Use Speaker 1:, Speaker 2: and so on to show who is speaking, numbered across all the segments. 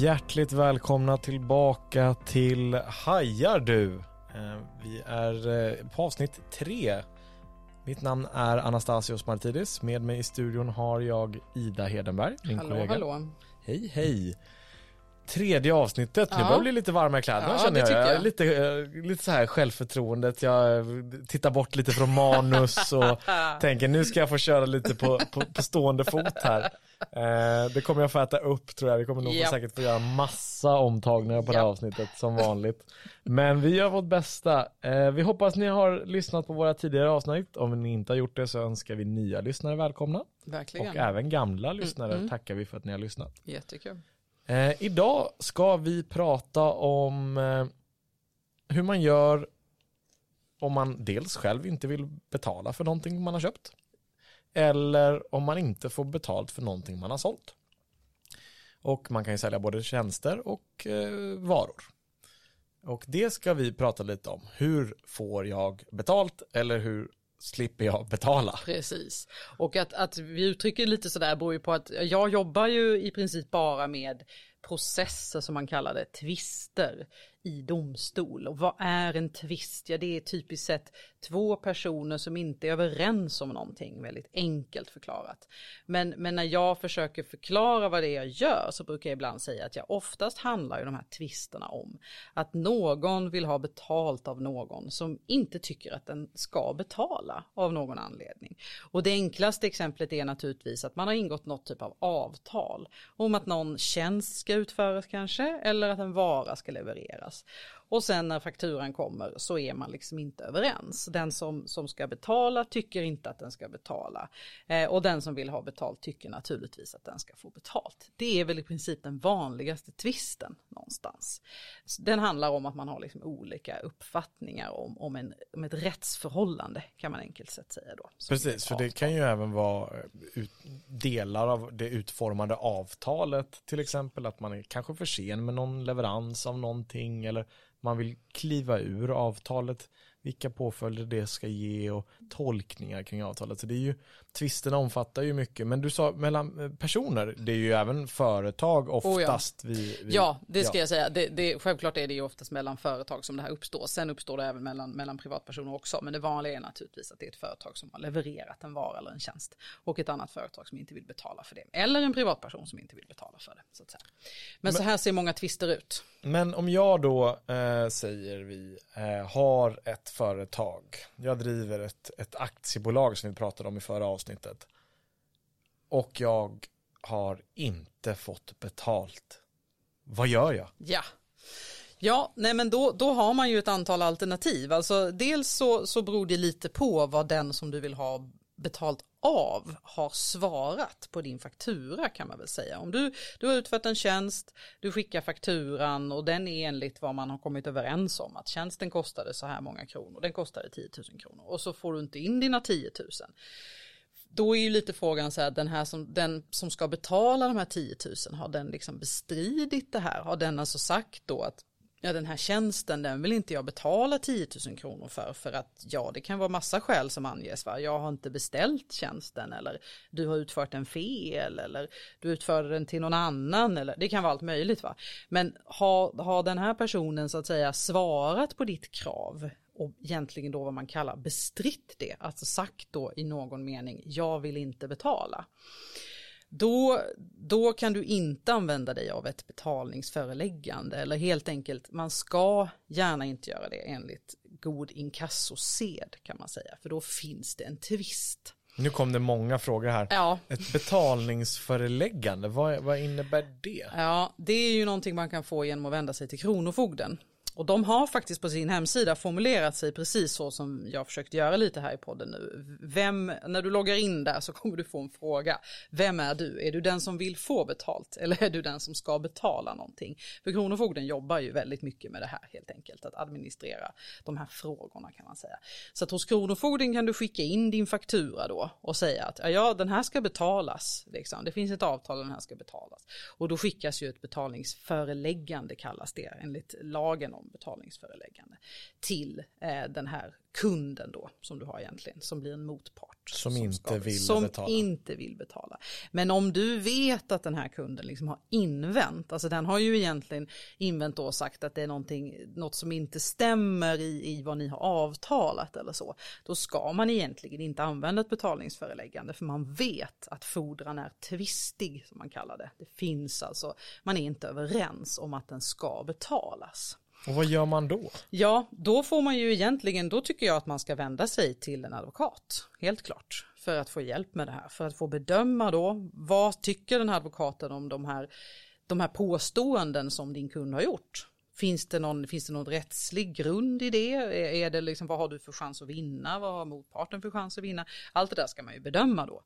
Speaker 1: Hjärtligt välkomna tillbaka till Hajar du. Eh, Vi är eh, på avsnitt tre. Mitt namn är Anastasios Martidis. Med mig i studion har jag Ida Hedenberg, min
Speaker 2: Hallå,
Speaker 1: kollega.
Speaker 2: hallå.
Speaker 1: Hej, hej. Tredje avsnittet. Nu
Speaker 2: Ja.
Speaker 1: börjar jag bli lite varma i kläderna
Speaker 2: Ja,
Speaker 1: känner jag. jag. Lite, eh, lite så här självförtroendet. Jag eh, tittar bort lite från manus och tänker nu ska jag få köra lite på, på, på stående fot här. Eh, det kommer jag få äta upp tror jag. Vi kommer nog
Speaker 2: Japp.
Speaker 1: säkert få göra massa omtagningar på det här avsnittet som vanligt. Men vi gör vårt bästa. Eh, vi hoppas ni har lyssnat på våra tidigare avsnitt. Om ni inte har gjort det så önskar vi nya lyssnare välkomna.
Speaker 2: Verkligen.
Speaker 1: Och även gamla lyssnare
Speaker 2: mm.
Speaker 1: tackar vi för att ni har lyssnat.
Speaker 2: Jättekul.
Speaker 1: Eh, idag ska vi prata om eh, hur man gör om man dels själv inte vill betala för någonting man har köpt. Eller om man inte får betalt för någonting man har sålt. Och man kan ju sälja både tjänster och eh, varor. Och det ska vi prata lite om. Hur får jag betalt eller hur slipper jag betala?
Speaker 2: Precis. Och att, att vi uttrycker lite sådär beror ju på att jag jobbar ju i princip bara med processer som man kallar det, tvister i domstol. Och vad är en tvist? Ja, det är typiskt sett två personer som inte är överens om någonting, väldigt enkelt förklarat. Men, men när jag försöker förklara vad det är jag gör så brukar jag ibland säga att jag oftast handlar ju de här tvisterna om att någon vill ha betalt av någon som inte tycker att den ska betala av någon anledning. Och det enklaste exemplet är naturligtvis att man har ingått något typ av avtal om att någon tjänst ska utföras kanske eller att en vara ska levereras. Och sen när fakturan kommer så är man liksom inte överens. Den som, som ska betala tycker inte att den ska betala. Eh, och den som vill ha betalt tycker naturligtvis att den ska få betalt. Det är väl i princip den vanligaste tvisten någonstans. Den handlar om att man har liksom olika uppfattningar om, om, en, om ett rättsförhållande kan man enkelt sett säga då.
Speaker 1: Precis, för det kan ju även vara ut, delar av det utformade avtalet, till exempel att man är kanske för sen med någon leverans av någonting eller man vill kliva ur avtalet, vilka påföljder det ska ge och tolkningar kring avtalet. Så det är ju, tvisterna omfattar ju mycket, men du sa mellan eh, personer, det är ju även företag oftast vi, vi
Speaker 2: Oh Ja, det ska jag säga. Det, det, självklart är det ju oftast mellan företag som det här uppstår. Sen uppstår det även mellan, mellan privatpersoner också. Men det vanliga är naturligtvis att det är ett företag som har levererat en vara eller en tjänst. Och ett annat företag som inte vill betala för det. Eller en privatperson som inte vill betala för det. Så säga. Men, så här ser många tvister ut.
Speaker 1: Men om jag då, eh, säger vi, eh, har ett företag, jag driver ett, ett aktiebolag som vi pratade om i förra avsnittet och jag har inte fått betalt. Vad gör jag?
Speaker 2: Ja. Ja, nej men då, då har man ju ett antal alternativ. Alltså dels så, så beror det lite på vad den som du vill ha betalt av har svarat på din faktura kan man väl säga. Om du, du har utfört en tjänst, du skickar fakturan och den är enligt vad man har kommit överens om att tjänsten kostade så här många kronor, den kostade 10 000 kronor och så får du inte in dina 10 000 då är ju lite frågan så här, den här som, den som ska betala de här 10 000, har den liksom bestridit det här? Har den alltså sagt då att ja, den här tjänsten, den vill inte jag betala 10 000 kronor för, för att ja, det kan vara massa skäl som anges, va? Jag har inte beställt tjänsten eller du har utfört en fel eller du utförde den till någon annan eller det kan vara allt möjligt, va? Men har, har den här personen så att säga svarat på ditt krav och egentligen då vad man kallar bestritt det, alltså sagt då i någon mening, jag vill inte betala. Då, då kan du inte använda dig av ett betalningsföreläggande eller helt enkelt, man ska gärna inte göra det enligt god inkassosed kan man säga, för då finns det en tvist.
Speaker 1: Nu kom det många frågor här.
Speaker 2: Ja.
Speaker 1: Ett betalningsföreläggande, vad, vad innebär det?
Speaker 2: Ja, det är ju någonting man kan få genom att vända sig till Kronofogden. Och de har faktiskt på sin hemsida formulerat sig precis så som jag försökte göra lite här i podden nu. Vem, när du loggar in där så kommer du få en fråga. Vem är du? Är du den som vill få betalt eller är du den som ska betala någonting? För Kronofogden jobbar ju väldigt mycket med det här helt enkelt, att administrera de här frågorna kan man säga. Så att hos Kronofogden kan du skicka in din faktura då och säga att ja, den här ska betalas. Liksom. Det finns ett avtal, den här ska betalas. Och då skickas ju ett betalningsföreläggande kallas det enligt lagen om betalningsföreläggande till eh, den här kunden då som du har egentligen som blir en motpart.
Speaker 1: Som, inte
Speaker 2: ska,
Speaker 1: vill
Speaker 2: som
Speaker 1: betala.
Speaker 2: inte vill betala. Men om du vet att den här kunden liksom har invänt, alltså den har ju egentligen invänt och sagt att det är någonting, något som inte stämmer i, i vad ni har avtalat eller så. Då ska man egentligen inte använda ett betalningsföreläggande för man vet att fordran är tvistig som man kallar det. Det finns alltså, man är inte överens om att den ska betalas.
Speaker 1: Och vad gör man då?
Speaker 2: Ja, då får man ju egentligen, då tycker jag att man ska vända sig till en advokat, helt klart, för att få hjälp med det här, för att få bedöma då, vad tycker den här advokaten om de här, de här påståenden som din kund har gjort? Finns det, någon, finns det någon rättslig grund i det? Är det liksom, vad har du för chans att vinna? Vad har motparten för chans att vinna? Allt det där ska man ju bedöma då.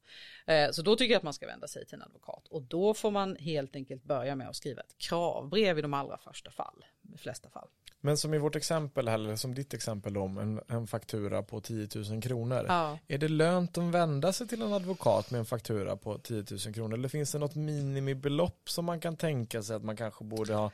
Speaker 2: Eh, så då tycker jag att man ska vända sig till en advokat och då får man helt enkelt börja med att skriva ett kravbrev i de allra första fall, de flesta fall.
Speaker 1: Men som i vårt exempel, eller som ditt exempel om en, en faktura på 10 000 kronor.
Speaker 2: Ja.
Speaker 1: Är det lönt att vända sig till en advokat med en faktura på 10 000 kronor? Eller finns det något minimibelopp som man kan tänka sig att man kanske borde ha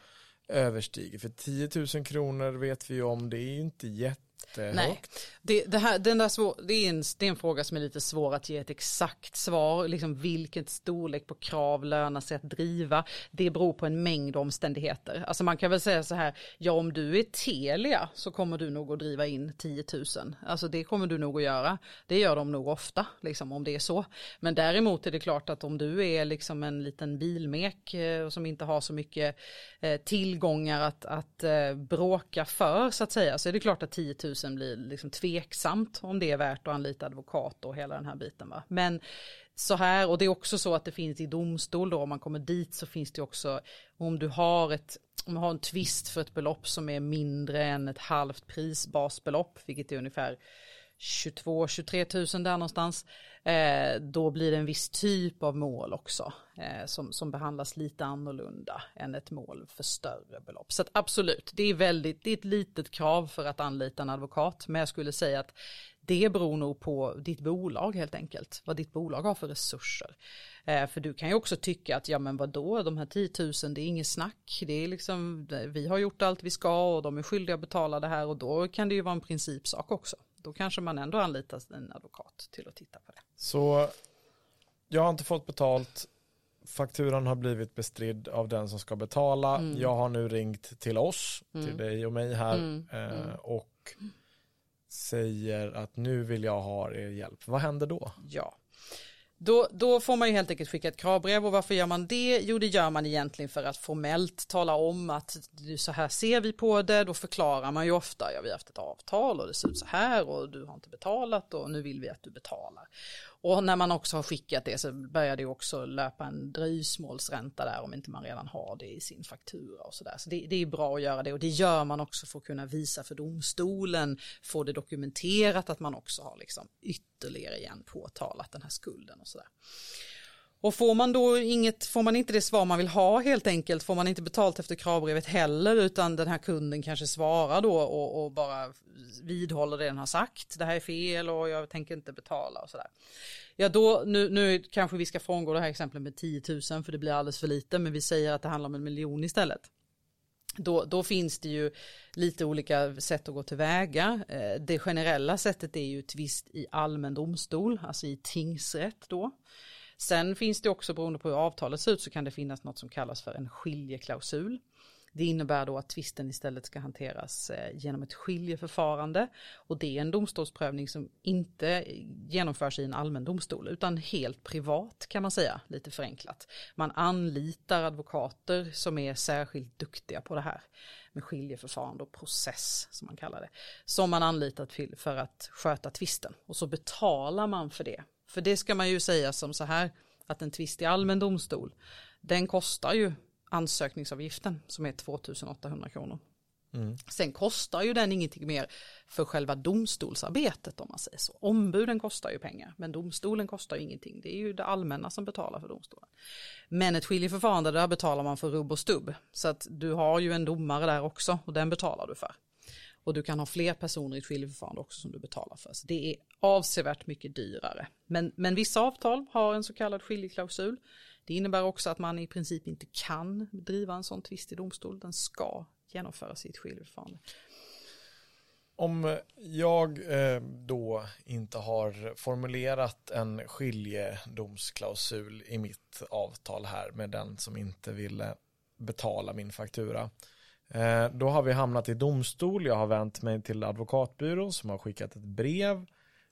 Speaker 1: överstiger. För 10 000 kronor vet vi ju om, det är ju inte jätte
Speaker 2: Nej, det, det, här, den där svår, det, är en, det är en fråga som är lite svår att ge ett exakt svar. Liksom vilket storlek på krav lönar sig att driva. Det beror på en mängd omständigheter. Alltså man kan väl säga så här, ja om du är Telia så kommer du nog att driva in 10 000. Alltså det kommer du nog att göra. Det gör de nog ofta, liksom om det är så. Men däremot är det klart att om du är liksom en liten bilmek eh, som inte har så mycket eh, tillgångar att, att eh, bråka för så att säga, så är det klart att 10 000 blir liksom tveksamt om det är värt att anlita advokat och hela den här biten. Va? Men så här, och det är också så att det finns i domstol då, om man kommer dit så finns det också, om du har ett om man har en tvist för ett belopp som är mindre än ett halvt prisbasbelopp, vilket är ungefär 22-23 000 där någonstans, eh, då blir det en viss typ av mål också eh, som, som behandlas lite annorlunda än ett mål för större belopp. Så att absolut, det är, väldigt, det är ett litet krav för att anlita en advokat, men jag skulle säga att det beror nog på ditt bolag helt enkelt, vad ditt bolag har för resurser. Eh, för du kan ju också tycka att ja men vadå, de här 10 000 det är inget snack, det är liksom, vi har gjort allt vi ska och de är skyldiga att betala det här. Och då kan det ju vara en principsak också då kanske man ändå anlitar en advokat till att titta på det.
Speaker 1: Så jag har inte fått betalt, fakturan har blivit bestridd av den som ska betala. Mm. Jag har nu ringt till oss, mm. till dig och mig här mm. Eh, mm. och säger att nu vill jag ha er hjälp. Vad händer då?
Speaker 2: Ja, då, då, får man ju helt enkelt skicka ett kravbrev och varför gör man det? Jo det gör man egentligen för att formellt tala om att så här ser vi på det. Då förklarar man ju ofta, ja vi har haft ett avtal och det ser ut så här och du har inte betalat och nu vill vi att du betalar. Och när man också har skickat det så börjar det också löpa en dröjsmålsränta där om inte man redan har det i sin faktura och sådär. Så det, det, är bra att göra det och det gör man också för att kunna visa för domstolen, få det dokumenterat att man också har liksom ytterligare igen påtalat den här skulden och sådär. Och får man då inget, får man inte det svar man vill ha helt enkelt, får man inte betalt efter kravbrevet heller utan den här kunden kanske svarar då och, och bara vidhåller det den har sagt, det här är fel och jag tänker inte betala och sådär. Ja då, nu, nu kanske vi ska frångå det här exemplet med 10 000 för det blir alldeles för lite men vi säger att det handlar om en miljon istället. Då, då, finns det ju lite olika sätt att gå tillväga. Eh, det generella sättet är ju tvist i allmän domstol, alltså i tingsrätt då. Sen finns det också beroende på hur avtalet ser ut så kan det finnas något som kallas för en skiljeklausul. Det innebär då att tvisten istället ska hanteras eh, genom ett skiljeförfarande och det är en domstolsprövning som inte genomförs i en allmän domstol utan helt privat kan man säga, lite förenklat. Man anlitar advokater som är särskilt duktiga på det här med skiljeförfarande och process som man kallar det. Som man anlitar till för att sköta tvisten och så betalar man för det för det ska man ju säga som så här att en tvist i allmän domstol den kostar ju ansökningsavgiften som är 2800 kronor. Mm. Sen kostar ju den ingenting mer för själva domstolsarbetet om man säger så. Ombuden kostar ju pengar men domstolen kostar ju ingenting. Det är ju det allmänna som betalar för domstolen. Men ett skiljeförfarande där betalar man för rubb och stubb. Så att du har ju en domare där också och den betalar du för. Och du kan ha fler personer i ett skiljeförfarande också som du betalar för. Så det är avsevärt mycket dyrare. Men, men vissa avtal har en så kallad skiljeklausul. Det innebär också att man i princip inte kan driva en sån tvist i domstol. Den ska genomföras i ett skiljeförfarande.
Speaker 1: om jag eh, då inte har formulerat en skiljedomsklausul i mitt avtal här med den som inte ville betala min faktura. Eh, då har vi hamnat i domstol, jag har vänt mig till advokatbyrån som har skickat ett brev,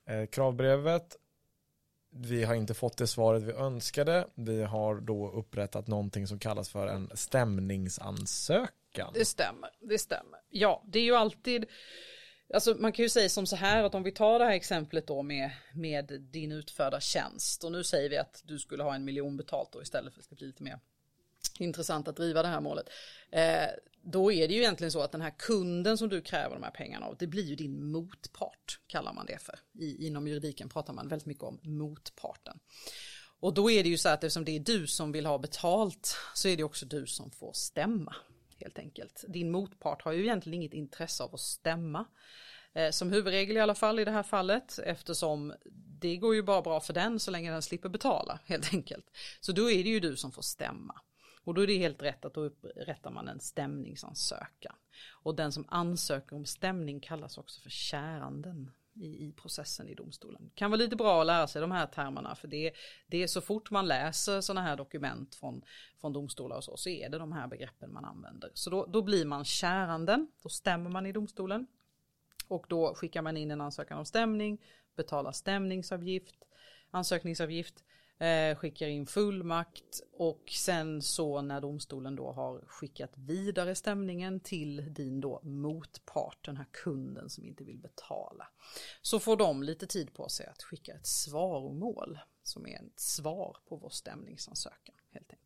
Speaker 1: eh, kravbrevet. Vi har inte fått det svaret vi önskade. Vi har då upprättat någonting som kallas för en stämningsansökan.
Speaker 2: Det stämmer, det stämmer. Ja, det är ju alltid Alltså man kan ju säga som så här att om vi tar det här exemplet då med, med din utförda tjänst och nu säger vi att du skulle ha en miljon betalt då istället för att det ska bli lite mer intressant att driva det här målet. Eh, då är det ju egentligen så att den här kunden som du kräver de här pengarna av, det blir ju din motpart, kallar man det för. I, inom juridiken pratar man väldigt mycket om motparten. Och då är det ju så att eftersom det är du som vill ha betalt så är det också du som får stämma helt enkelt. Din motpart har ju egentligen inget intresse av att stämma. Eh, som huvudregel i alla fall i det här fallet eftersom det går ju bara bra för den så länge den slipper betala helt enkelt. Så då är det ju du som får stämma. Och då är det helt rätt att då upprättar man en stämningsansökan. Och den som ansöker om stämning kallas också för käranden i, i processen i domstolen. Kan vara lite bra att lära sig de här termerna för det, det är så fort man läser sådana här dokument från, från domstolar och så, så är det de här begreppen man använder. Så då, då blir man käranden, då stämmer man i domstolen och då skickar man in en ansökan om stämning, betalar stämningsavgift, ansökningsavgift eh, skickar in fullmakt och sen så när domstolen då har skickat vidare stämningen till din då motpart, den här kunden som inte vill betala, så får de lite tid på sig att skicka ett svaromål som är ett svar på vår stämningsansökan helt enkelt.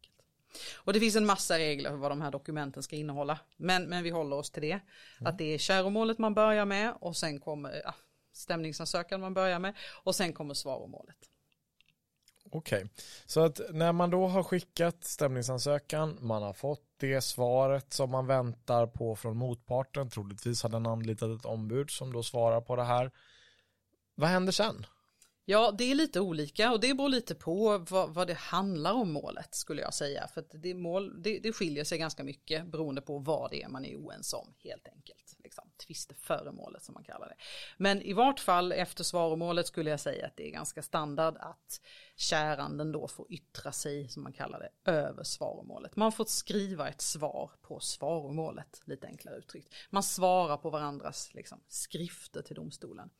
Speaker 2: Och det finns en massa regler för vad de här dokumenten ska innehålla. Men, men vi håller oss till det. Mm. Att det är käromålet man börjar med och sen kommer ja, stämningsansökan man börjar med och sen kommer svaromålet.
Speaker 1: Okej, okay. så att när man då har skickat stämningsansökan, man har fått det svaret som man väntar på från motparten, troligtvis har den anlitat ett ombud som då svarar på det här. Vad händer sen?
Speaker 2: Ja, det är lite olika och det beror lite på vad, vad det handlar om målet skulle jag säga. För att det, mål, det, det skiljer sig ganska mycket beroende på vad det är man är oense om helt enkelt. Liksom, tvisteföremålet som man kallar det. Men i vart fall efter svaromålet skulle jag säga att det är ganska standard att käranden då får yttra sig som man kallar det över svaromålet. Man får skriva ett svar på svaromålet lite enklare uttryckt. Man svarar på varandras liksom, skrifter till domstolen.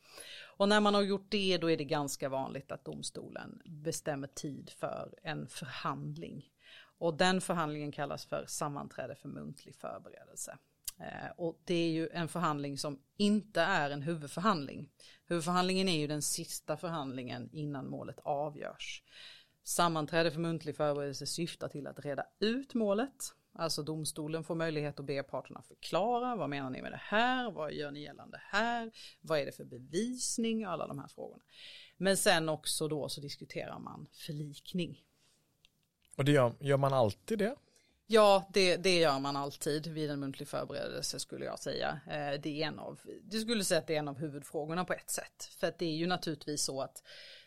Speaker 2: Och när man har gjort det då är det ganska vanligt att domstolen bestämmer tid för en förhandling. Och den förhandlingen kallas för sammanträde för muntlig förberedelse. Eh, och det är ju en förhandling som inte är en huvudförhandling. Huvudförhandlingen är ju den sista förhandlingen innan målet avgörs. Sammanträde för muntlig förberedelse syftar till att reda ut målet Alltså domstolen får möjlighet att be parterna förklara, vad menar ni med det här, vad gör ni gällande här, vad är det för bevisning, alla de här frågorna. Men sen också då så diskuterar man förlikning.
Speaker 1: Och det gör, gör man alltid det?
Speaker 2: Ja, det, det gör man alltid vid en muntlig förberedelse skulle jag säga. Eh, det är en av, det skulle säga att det är en av huvudfrågorna på ett sätt. För att det är ju naturligtvis så att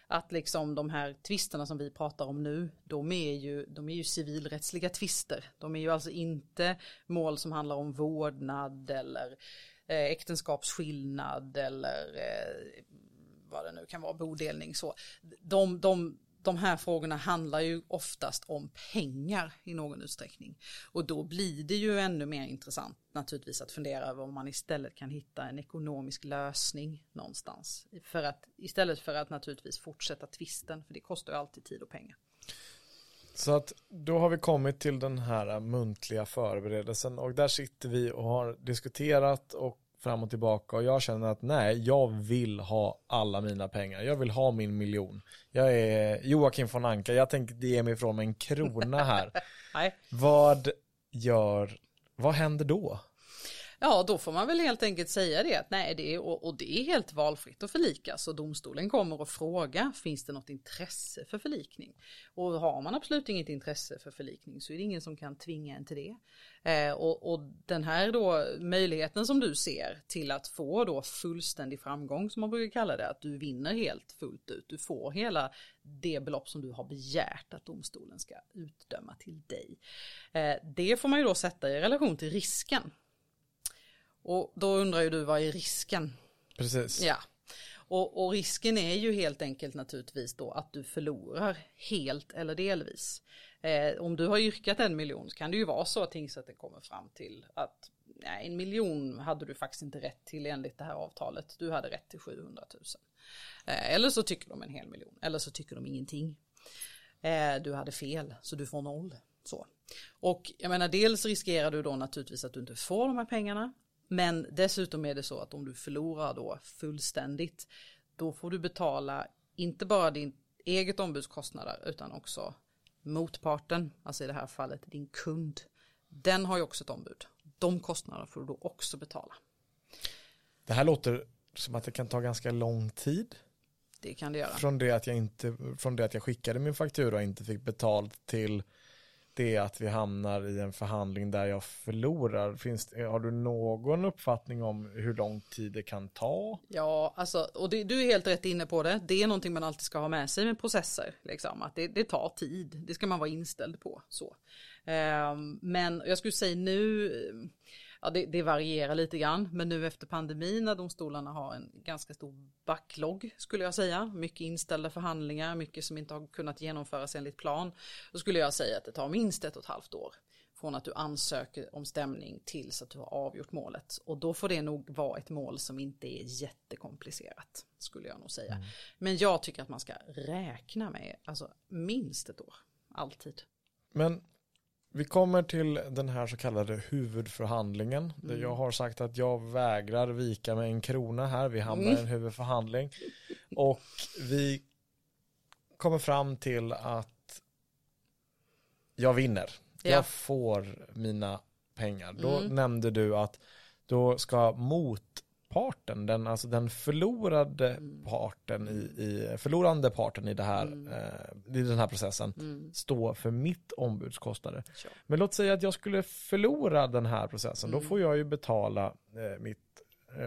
Speaker 2: att liksom de här tvisterna som vi pratar om nu, de är ju, de är ju civilrättsliga tvister. De är ju alltså inte mål som handlar om vårdnad eller eh, äktenskapsskillnad eller eh, vad det nu kan vara, bodelning så. De, de, de här frågorna handlar ju oftast om pengar i någon utsträckning. Och då blir det ju ännu mer intressant naturligtvis att fundera över om man istället kan hitta en ekonomisk lösning någonstans. För att, istället för att naturligtvis fortsätta tvisten, för det kostar ju alltid tid och pengar.
Speaker 1: Så att då har vi kommit till den här muntliga förberedelsen och där sitter vi och har diskuterat och fram och tillbaka och jag känner att nej, jag vill ha alla mina pengar. Jag vill ha min miljon. Jag är Joakim von Anka, jag tänker ge mig ifrån mig en krona här. vad gör, vad händer då?
Speaker 2: Ja, då får man väl helt enkelt säga det att nej, det är, och, och det är helt valfritt att förlika. Så domstolen kommer att fråga, finns det något intresse för förlikning? Och har man absolut inget intresse för förlikning så är det ingen som kan tvinga en till det. Eh, och, och, den här då möjligheten som du ser till att få då fullständig framgång som man brukar kalla det, att du vinner helt fullt ut, du får hela det belopp som du har begärt att domstolen ska utdöma till dig. Eh, det får man ju då sätta i relation till risken och då undrar ju du vad är risken?
Speaker 1: Precis.
Speaker 2: Ja. Och, och, risken är ju helt enkelt naturligtvis då att du förlorar helt eller delvis. Eh, om du har yrkat en miljon så kan det ju vara så att tingsrätten kommer fram till att nej, en miljon hade du faktiskt inte rätt till enligt det här avtalet. Du hade rätt till 700 000. Eh, eller så tycker de en hel miljon, eller så tycker de ingenting. Eh, du hade fel, så du får noll. Så. Och jag menar, dels riskerar du då naturligtvis att du inte får de här pengarna. Men dessutom är det så att om du förlorar då fullständigt, då får du betala inte bara din eget ombudskostnader utan också motparten, alltså i det här fallet din kund. Den har ju också ett ombud. De kostnaderna får du då också betala.
Speaker 1: Det här låter som att det kan ta ganska lång tid.
Speaker 2: Det kan det göra.
Speaker 1: Från det att jag, inte, från det att jag skickade min faktura och inte fick betalt till det att vi hamnar i en förhandling där jag förlorar. Finns, har du någon uppfattning om hur lång tid det kan ta?
Speaker 2: Ja, alltså, och det, du är helt rätt inne på det. Det är någonting man alltid ska ha med sig med processer. Liksom, att det, det tar tid, det ska man vara inställd på. Så. Eh, men jag skulle säga nu, ja, det, det, varierar lite grann, men nu efter pandemin när domstolarna har en ganska stor backlog skulle jag säga, mycket inställda förhandlingar, mycket som inte har kunnat genomföras enligt plan, då skulle jag säga att det tar minst ett och ett halvt år från att du ansöker om stämning tills att du har avgjort målet. Och då får det nog vara ett mål som inte är jättekomplicerat, skulle jag nog säga. Mm. Men jag tycker att man ska räkna med, alltså minst ett år, alltid.
Speaker 1: Men vi kommer till den här så kallade huvudförhandlingen. Mm. Där jag har sagt att jag vägrar vika med en krona här. Vi hamnar mm. i en huvudförhandling. Och vi kommer fram till att jag vinner. Ja. Jag får mina pengar. Då mm. nämnde du att då ska mot parten, den, alltså den förlorade mm. parten i, i, förlorande parten i, det här, mm. eh, i den här processen mm. stå för mitt ombudskostnader. Sure. Men låt säga att jag skulle förlora den här processen, då mm. får jag ju betala eh, mitt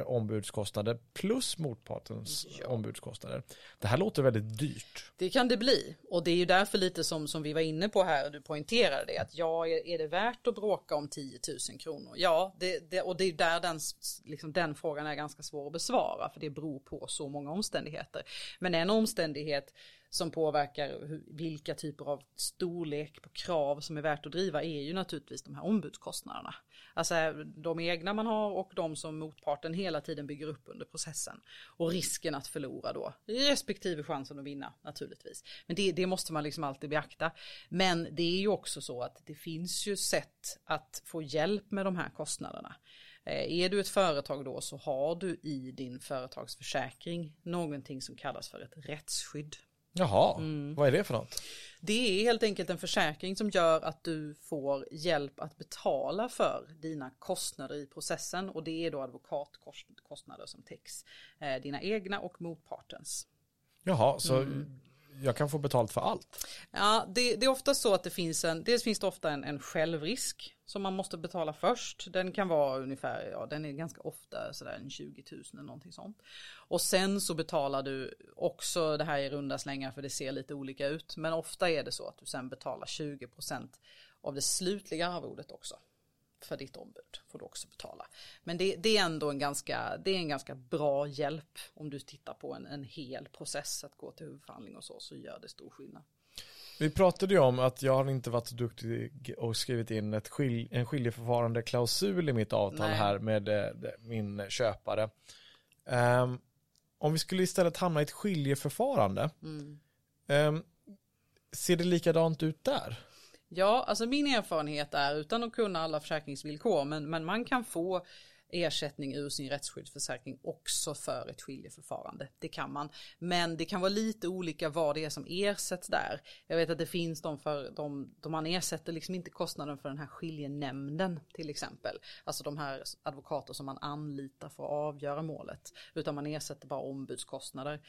Speaker 1: ombudskostnader plus motpartens ja. ombudskostnader. Det här låter väldigt dyrt.
Speaker 2: Det kan det bli och det är ju därför lite som, som vi var inne på här och du poängterade det att ja, är, är det värt att bråka om 10 000 kronor? Ja, det, det, och det är där den, liksom, den frågan är ganska svår att besvara för det beror på så många omständigheter. Men en omständighet som påverkar vilka typer av storlek på krav som är värt att driva är ju naturligtvis de här ombudskostnaderna. Alltså de egna man har och de som motparten hela tiden bygger upp under processen. Och risken att förlora då, respektive chansen att vinna naturligtvis. Men det, det måste man liksom alltid beakta. Men det är ju också så att det finns ju sätt att få hjälp med de här kostnaderna. Eh, är du ett företag då så har du i din företagsförsäkring någonting som kallas för ett rättsskydd.
Speaker 1: Jaha, mm. vad är det för något?
Speaker 2: Det är helt enkelt en försäkring som gör att du får hjälp att betala för dina kostnader i processen och det är då advokatkostnader som täcks. Eh, dina egna och motpartens.
Speaker 1: Jaha, så mm jag kan få betalt för allt.
Speaker 2: Ja, det, det, är ofta så att det finns en, dels finns det ofta en, en självrisk som man måste betala först. Den kan vara ungefär, ja den är ganska ofta sådär en 20 000 eller någonting sånt. Och sen så betalar du också, det här är runda slängar för det ser lite olika ut, men ofta är det så att du sen betalar 20% av det slutliga arvodet också för ditt ombud får du också betala. Men det, det, är ändå en ganska, det är en ganska bra hjälp om du tittar på en, en hel process att gå till huvudförhandling och så, så gör det stor skillnad.
Speaker 1: Vi pratade ju om att jag har inte varit så duktig och skrivit in ett skil, en skiljeförfarande klausul i mitt avtal Nej. här med eh, min köpare. Um, om vi skulle istället hamna i ett skiljeförfarande, mm. um, ser det likadant ut där?
Speaker 2: Ja, alltså min erfarenhet är utan att kunna alla försäkringsvillkor, men, men man kan få ersättning ur sin rättsskyddsförsäkring också för ett skiljeförfarande. Det kan man. Men det kan vara lite olika vad det är som ersätts där. Jag vet att det finns de för de, de man ersätter liksom inte kostnaden för den här skiljenämnden till exempel. Alltså de här advokater som man anlitar för att avgöra målet. Utan man ersätter bara ombudskostnader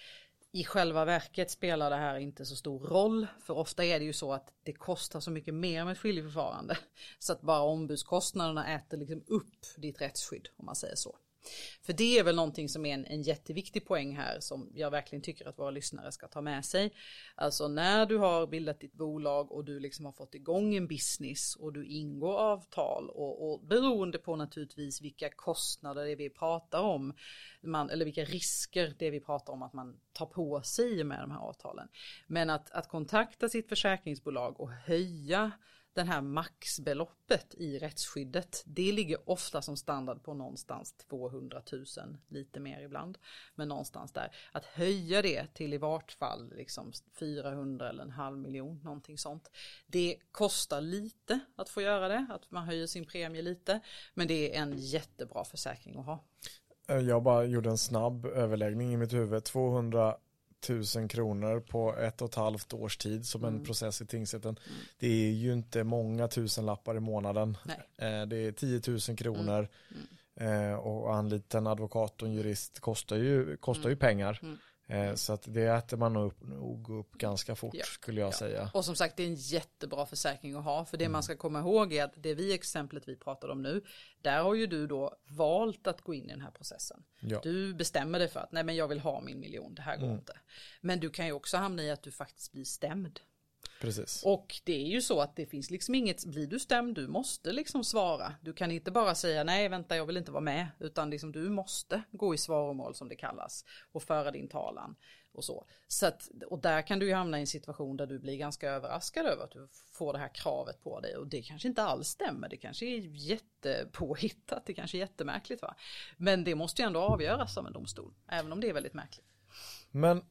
Speaker 2: i själva verket spelar det här inte så stor roll. För ofta är det ju så att det kostar så mycket mer med ett skiljeförfarande. Så att bara ombudskostnaderna äter liksom upp ditt rättsskydd om man säger så. För det är väl någonting som är en, en jätteviktig poäng här som jag verkligen tycker att våra lyssnare ska ta med sig. Alltså när du har bildat ditt bolag och du liksom har fått igång en business och du ingår avtal och, och beroende på naturligtvis vilka kostnader det vi pratar om, man, eller vilka risker det vi pratar om att man tar på sig med de här avtalen. Men att, att kontakta sitt försäkringsbolag och höja den här maxbeloppet i rättsskyddet, det ligger ofta som standard på någonstans 200 000, lite mer ibland, men någonstans där. Att höja det till i vart fall liksom 400 eller en halv miljon, någonting sånt. Det kostar lite att få göra det, att man höjer sin premie lite, men det är en jättebra försäkring att ha.
Speaker 1: Eh, jag bara gjorde en snabb överläggning i mitt huvud. 200 tusen kronor på ett och ett halvt års tid som mm. en process i tingsrätten. Mm. Det är ju inte många tusen lappar i månaden.
Speaker 2: Nej.
Speaker 1: Eh, det är 10 000 kronor mm. mm. Eh, och anlita en advokat och en jurist kostar ju, kostar ju mm. pengar. Eh, så att det äter man nog upp, nog upp ganska fort ja. skulle jag ja. säga.
Speaker 2: Och som sagt det är en jättebra försäkring att ha. För det mm. man ska komma ihåg är att det vi exemplet vi pratar om nu. Där har ju du då valt att gå in i den här processen. Ja. Du bestämmer dig för att nej men jag vill ha min miljon, det här går mm. inte. Men du kan ju också hamna i att du faktiskt blir stämd.
Speaker 1: Precis.
Speaker 2: Och det är ju så att det finns liksom inget, blir du stämd, du måste liksom svara. Du kan inte bara säga nej vänta jag vill inte vara med, utan liksom du måste gå i svaromål som det kallas och föra din talan och så. så att, och där kan du ju hamna i en situation där du blir ganska överraskad över att du får det här kravet på dig och det kanske inte alls stämmer. Det kanske är jättepåhittat, det kanske är jättemärkligt va. Men det måste ju ändå avgöras av en domstol, även om det är väldigt märkligt.
Speaker 1: Men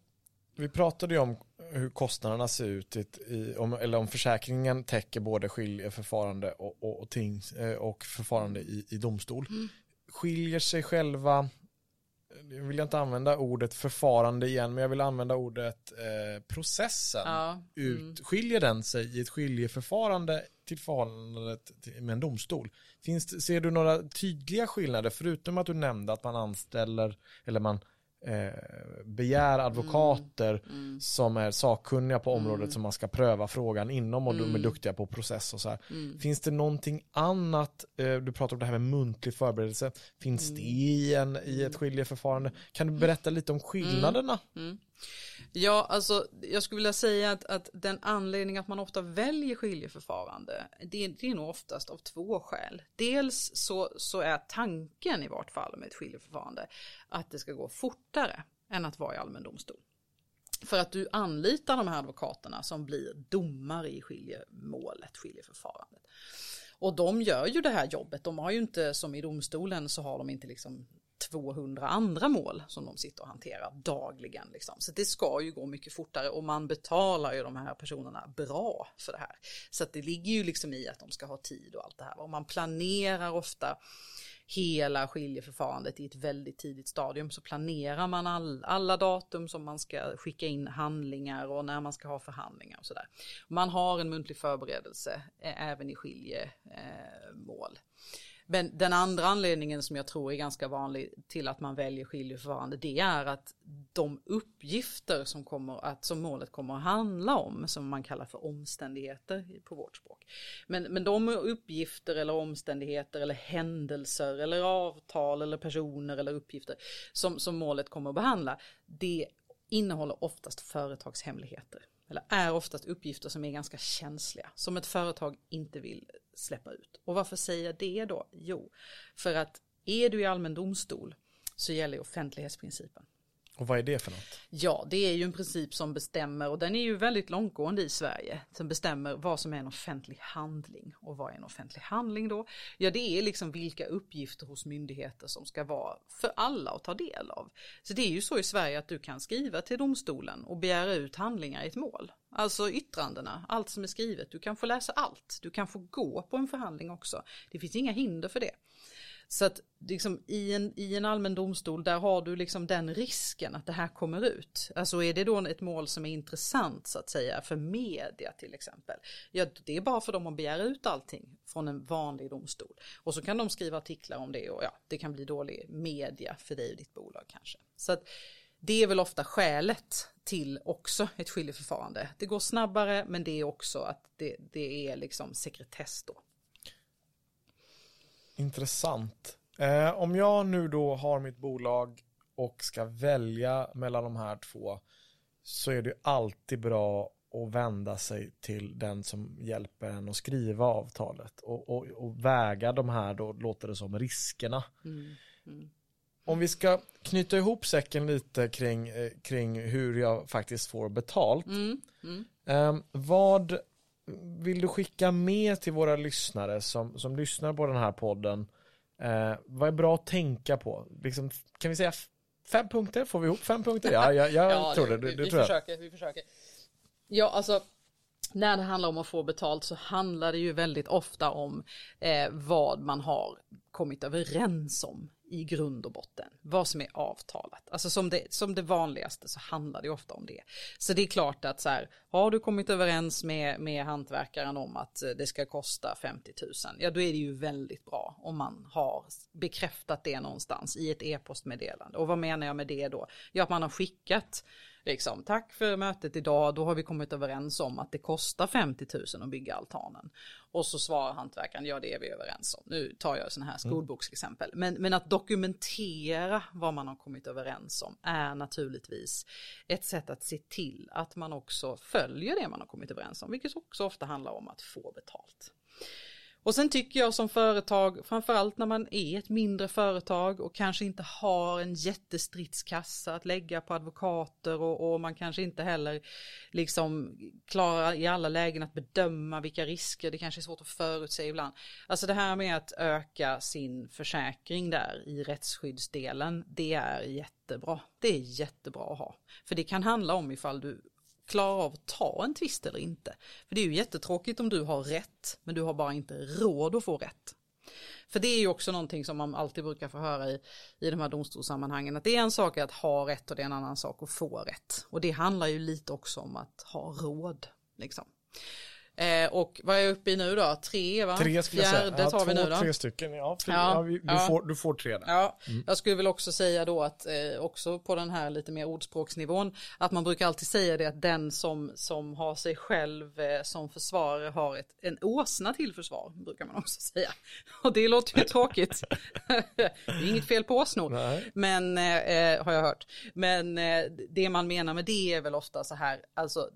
Speaker 1: vi pratade ju om hur kostnaderna ser ut, i, om, eller om försäkringen täcker både skiljeförfarande och, och, och, tings, eh, och förfarande i, i domstol. Mm. Skiljer sig själva, jag vill inte använda ordet förfarande igen, men jag vill använda ordet eh, processen. Ja. Ut, mm. Skiljer den sig i ett skiljeförfarande till förhållandet med en domstol? Finns, ser du några tydliga skillnader, förutom att du nämnde att man anställer, eller man eh, begär advokater mm. Mm. som är sakkunniga på området mm. som man ska pröva frågan inom och de är mm. duktiga på process och så här. Mm. Finns det någonting annat, eh, du pratar om det här med muntlig förberedelse, finns det i, en, i ett skiljeförfarande? Kan du berätta lite om skillnaderna?
Speaker 2: Ja, alltså jag skulle vilja säga att, att den anledning att man ofta väljer skiljeförfarande, det, det är nog oftast av två skäl. Dels så, så är tanken i vart fall med ett skiljeförfarande att det ska gå fortare än att vara i allmän domstol. För att du anlitar de här advokaterna som blir domare i skiljemålet, skiljeförfarandet. Och de gör ju det här jobbet, de har ju inte som i domstolen så har de inte liksom 200 andra mål som de sitter och hanterar dagligen. Liksom. Så det ska ju gå mycket fortare och man betalar ju de här personerna bra för det här. Så det ligger ju liksom i att de ska ha tid och allt det här. Och man planerar ofta hela skiljeförfarandet i ett väldigt tidigt stadium så planerar man all, alla datum som man ska skicka in handlingar och när man ska ha förhandlingar och sådär. Man har en muntlig förberedelse eh, även i skiljemål. Eh, men den andra anledningen som jag tror är ganska vanlig till att man väljer skiljeförfarande det är att de uppgifter som, kommer att, som målet kommer att handla om, som man kallar för omständigheter på vårt språk. Men, men de uppgifter eller omständigheter eller händelser eller avtal eller personer eller uppgifter som, som målet kommer att behandla, det innehåller oftast företagshemligheter eller är oftast uppgifter som är ganska känsliga, som ett företag inte vill släppa ut. Och varför säger jag det då? Jo, för att är du i allmän domstol så gäller offentlighetsprincipen.
Speaker 1: Och vad är det för något?
Speaker 2: Ja, det är ju en princip som bestämmer, och den är ju väldigt långtgående i Sverige, som bestämmer vad som är en offentlig handling. Och vad är en offentlig handling då? Ja, det är liksom vilka uppgifter hos myndigheter som ska vara för alla att ta del av. Så det är ju så i Sverige att du kan skriva till domstolen och begära ut handlingar i ett mål. Alltså yttrandena, allt som är skrivet. Du kan få läsa allt. Du kan få gå på en förhandling också. Det finns inga hinder för det. Så att liksom, i, en, i en allmän domstol där har du liksom den risken att det här kommer ut. Alltså är det då ett mål som är intressant så att säga för media till exempel. Ja det är bara för dem att begära ut allting från en vanlig domstol. Och så kan de skriva artiklar om det och ja det kan bli dålig media för dig och ditt bolag kanske. Så att det är väl ofta skälet till också ett skiljeförfarande. Det går snabbare men det är också att det, det är liksom sekretess då.
Speaker 1: Intressant. Eh, om jag nu då har mitt bolag och ska välja mellan de här två så är det alltid bra att vända sig till den som hjälper en att skriva avtalet och, och, och väga de här då låter det som riskerna.
Speaker 2: Mm. Mm.
Speaker 1: Om vi ska knyta ihop säcken lite kring, eh, kring hur jag faktiskt får betalt.
Speaker 2: Mm. Mm.
Speaker 1: Eh, vad vill du skicka med till våra lyssnare som, som lyssnar på den här podden? Eh, vad är bra att tänka på? Liksom, kan vi säga fem punkter? Får vi ihop fem punkter? Ja, jag, jag
Speaker 2: Ja,
Speaker 1: tror det.
Speaker 2: vi,
Speaker 1: det, det
Speaker 2: vi
Speaker 1: tror jag.
Speaker 2: försöker, vi försöker. Ja, alltså när det handlar om att få betalt så handlar det ju väldigt ofta om eh, vad man har kommit överens om i grund och botten. Vad som är avtalat. Alltså som det, som det vanligaste så handlar det ofta om det. Så det är klart att så här, har du kommit överens med, med hantverkaren om att det ska kosta 50 000, ja då är det ju väldigt bra om man har bekräftat det någonstans i ett e-postmeddelande. Och vad menar jag med det då? Ja, att man har skickat Liksom, tack för mötet idag, då har vi kommit överens om att det kostar 50 000 att bygga altanen. Och så svarar hantverkaren, ja det är vi överens om. Nu tar jag sådana här skolboksexempel. Men, men att dokumentera vad man har kommit överens om är naturligtvis ett sätt att se till att man också följer det man har kommit överens om, vilket också ofta handlar om att få betalt. Och sen tycker jag som företag, framförallt när man är ett mindre företag och kanske inte har en jättestridskassa att lägga på advokater och, och, man kanske inte heller liksom klarar i alla lägen att bedöma vilka risker, det kanske är svårt att förutse ibland. Alltså det här med att öka sin försäkring där i rättsskyddsdelen, det är jättebra. Det är jättebra att ha. För det kan handla om ifall du klarar av att ta en tvist eller inte. För det är ju jättetråkigt om du har rätt, men du har bara inte råd att få rätt. För det är ju också någonting som man alltid brukar få höra i, i de här domstolssammanhangen, att det är en sak att ha rätt och det är en annan sak att få rätt. Och det handlar ju lite också om att ha råd. Liksom. Eh, och vad är jag uppe i nu då? Tre va?
Speaker 1: Tre skulle jag säga.
Speaker 2: Fjärde
Speaker 1: Ja,
Speaker 2: tar vi
Speaker 1: två,
Speaker 2: nu då.
Speaker 1: tre stycken. Ja.
Speaker 2: Ja,
Speaker 1: Ja, vi, du,
Speaker 2: ja.
Speaker 1: Får, du får tre där.
Speaker 2: Ja, jag skulle väl också säga då att eh, också på den här lite mer ordspråksnivån att man brukar alltid säga det att den som, som har sig själv eh, som försvarare har ett, en åsna till försvar brukar man också säga. Och det låter ju tråkigt. det är inget fel på åsnor.
Speaker 1: Nej.
Speaker 2: Men eh, har jag hört. Men eh, det man menar med det är väl ofta så här, alltså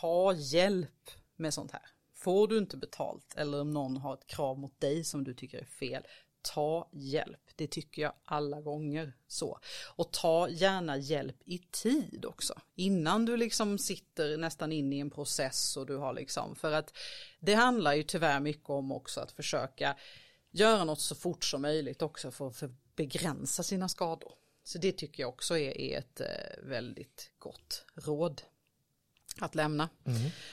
Speaker 2: ta hjälp med sånt här. Får du inte betalt eller om någon har ett krav mot dig som du tycker är fel, ta hjälp. Det tycker jag alla gånger så. Och ta gärna hjälp i tid också. Innan du liksom sitter nästan in i en process och du har liksom, för att det handlar ju tyvärr mycket om också att försöka göra något så fort som möjligt också för att begränsa sina skador. Så det tycker jag också är, ett eh, väldigt gott råd att lämna.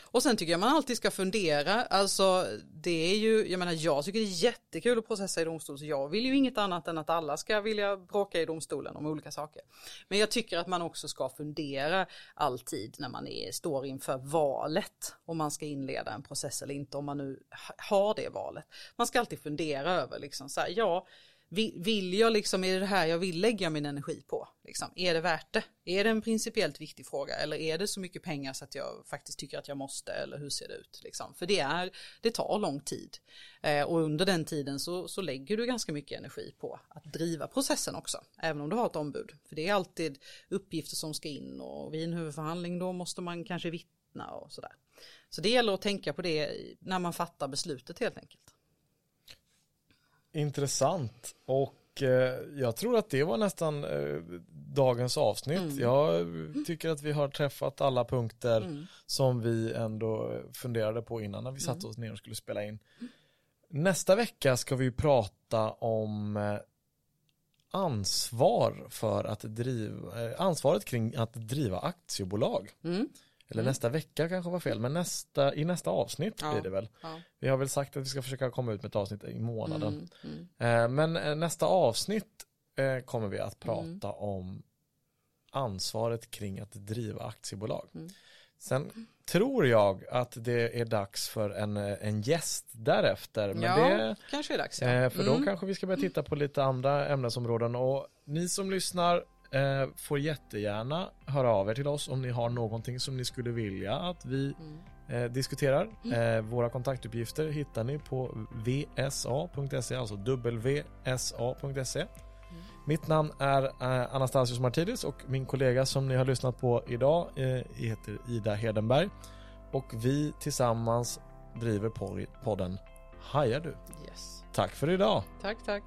Speaker 2: Och sen tycker jag man alltid ska fundera, alltså det är ju, jag menar jag tycker det är jättekul att processa i domstol så jag vill ju inget annat än att alla ska vilja bråka i domstolen om olika saker. Men jag tycker att man också ska fundera alltid när man är, står inför valet om man ska inleda en process eller inte, om man nu ha- har det valet. Man ska alltid fundera över liksom så här, ja, vill jag liksom, är det det här jag vill lägga min energi på? Liksom, är det värt det? Är det en principiellt viktig fråga eller är det så mycket pengar så att jag faktiskt tycker att jag måste eller hur ser det ut? Liksom? För det, är, det tar lång tid eh, och under den tiden så, så lägger du ganska mycket energi på att driva processen också, även om du har ett ombud. För det är alltid uppgifter som ska in och vid en huvudförhandling då måste man kanske vittna och sådär. Så det gäller att tänka på det när man fattar beslutet helt enkelt.
Speaker 1: Intressant. Och eh, jag tror att det var nästan eh, dagens avsnitt.
Speaker 2: Mm.
Speaker 1: Jag tycker att vi har träffat alla punkter som vi ändå funderade på innan när vi
Speaker 2: Mm.
Speaker 1: satte oss ner och skulle spela in. Nästa vecka ska vi prata om eh, ansvar för att driva, ansvaret kring att driva aktiebolag.
Speaker 2: Mm.
Speaker 1: Eller nästa vecka kanske var fel, men nästa, i nästa avsnitt
Speaker 2: Ja.
Speaker 1: blir det väl.
Speaker 2: Ja.
Speaker 1: Vi har väl sagt att vi ska försöka komma ut med ett avsnitt i månaden.
Speaker 2: Mm, mm.
Speaker 1: Eh, Men eh, nästa avsnitt eh, kommer vi att prata
Speaker 2: Mm.
Speaker 1: om ansvaret kring att driva aktiebolag.
Speaker 2: Mm.
Speaker 1: Sen tror jag att det är dags för en, en gäst därefter. Men
Speaker 2: ja,
Speaker 1: det,
Speaker 2: kanske är dags. Ja.
Speaker 1: för då
Speaker 2: Mm.
Speaker 1: kanske vi ska börja titta på lite andra ämnesområden. Och ni som lyssnar eh, får jättegärna höra av er till oss om ni har någonting som ni skulle vilja att vi
Speaker 2: Mm.
Speaker 1: eh, diskuterar. Eh, våra kontaktuppgifter hittar ni på vsa.se, alltså wsa.se. Mitt namn är eh, Anastasios Martidis och min kollega som ni har lyssnat på idag eh, heter Ida Hedenberg. Och vi tillsammans driver podden Hajar du?
Speaker 2: Yes.
Speaker 1: Tack för idag!
Speaker 2: Tack, tack.